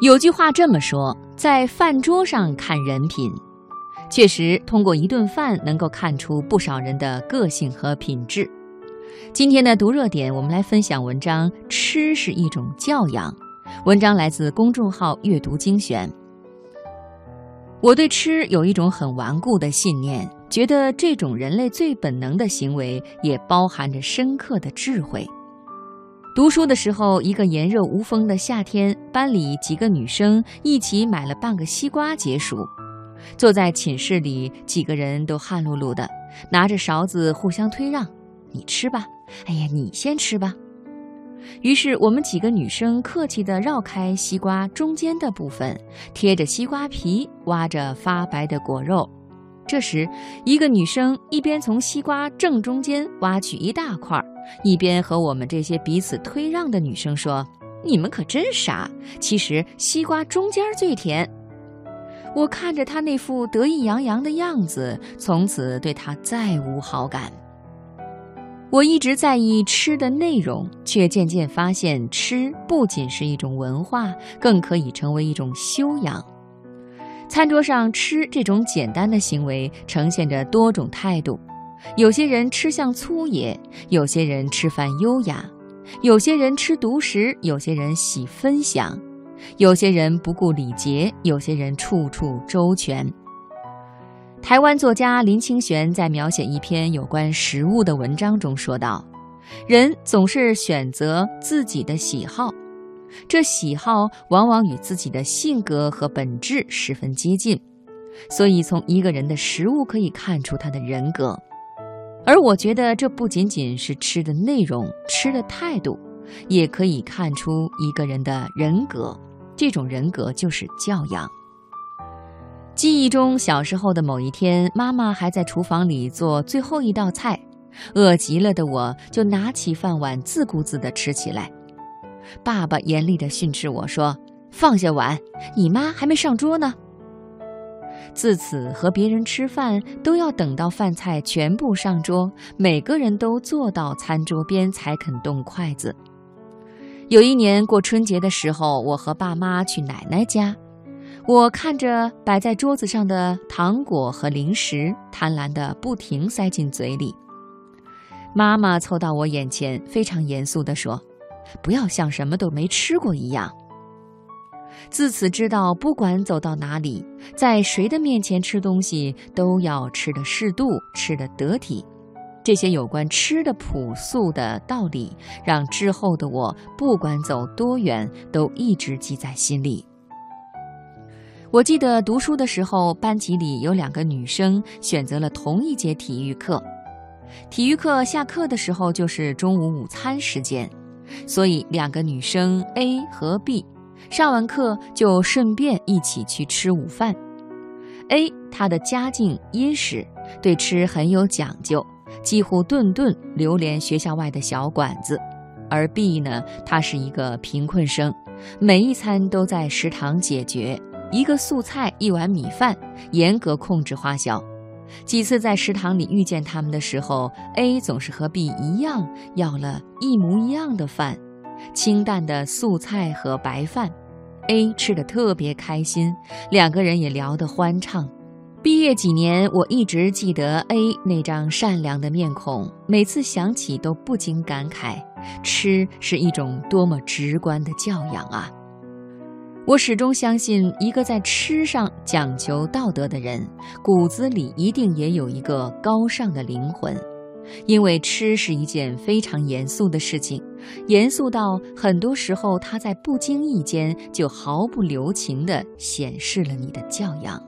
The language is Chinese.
有句话这么说，在饭桌上看人品，确实通过一顿饭能够看出不少人的个性和品质。今天的读热点，我们来分享文章：吃是一种教养。文章来自公众号阅读精选。我对吃有一种很顽固的信念，觉得这种人类最本能的行为，也包含着深刻的智慧。读书的时候，一个炎热无风的夏天，班里几个女生一起买了半个西瓜解暑。坐在寝室里，几个人都汗漉漉的，拿着勺子互相推让：“你吃吧，哎呀，你先吃吧。”于是我们几个女生客气地绕开西瓜中间的部分，贴着西瓜皮，挖着发白的果肉。这时，一个女生一边从西瓜正中间挖取一大块，一边和我们这些彼此推让的女生说：“你们可真傻！其实西瓜中间最甜。”我看着她那副得意洋洋的样子，从此对她再无好感。我一直在意吃的内容，却渐渐发现，吃不仅是一种文化，更可以成为一种修养。餐桌上吃这种简单的行为，呈现着多种态度。有些人吃相粗野，有些人吃饭优雅，有些人吃独食，有些人喜分享，有些人不顾礼节，有些人处处周全。台湾作家林清玄在描写一篇有关食物的文章中说道：“人总是选择自己的喜好。”这喜好往往与自己的性格和本质十分接近，所以从一个人的食物可以看出他的人格。而我觉得这不仅仅是吃的内容、吃的态度，也可以看出一个人的人格。这种人格就是教养。记忆中，小时候的某一天，妈妈还在厨房里做最后一道菜，饿极了的我就拿起饭碗自顾自地吃起来。爸爸严厉地训斥我说：“放下碗，你妈还没上桌呢。”自此，和别人吃饭都要等到饭菜全部上桌，每个人都坐到餐桌边才肯动筷子。有一年过春节的时候，我和爸妈去奶奶家，我看着摆在桌子上的糖果和零食，贪婪的不停塞进嘴里。妈妈凑到我眼前，非常严肃地说。不要像什么都没吃过一样。自此知道，不管走到哪里，在谁的面前吃东西，都要吃的适度，吃的得体。这些有关吃的朴素的道理，让之后的我不管走多远，都一直记在心里。我记得读书的时候，班级里有两个女生选择了同一节体育课，体育课下课的时候就是中午午餐时间。所以，两个女生 A 和 B 上完课就顺便一起去吃午饭。A 她的家境殷实，对吃很有讲究，几乎顿顿流连学校外的小馆子；而 B 呢，她是一个贫困生，每一餐都在食堂解决，一个素菜一碗米饭，严格控制花销。几次在食堂里遇见他们的时候，A 总是和 B 一样要了一模一样的饭，清淡的素菜和白饭。A 吃的特别开心，两个人也聊得欢畅。毕业几年，我一直记得 A 那张善良的面孔，每次想起都不禁感慨：吃是一种多么直观的教养啊！我始终相信，一个在吃上讲求道德的人，骨子里一定也有一个高尚的灵魂。因为吃是一件非常严肃的事情，严肃到很多时候，他在不经意间就毫不留情地显示了你的教养。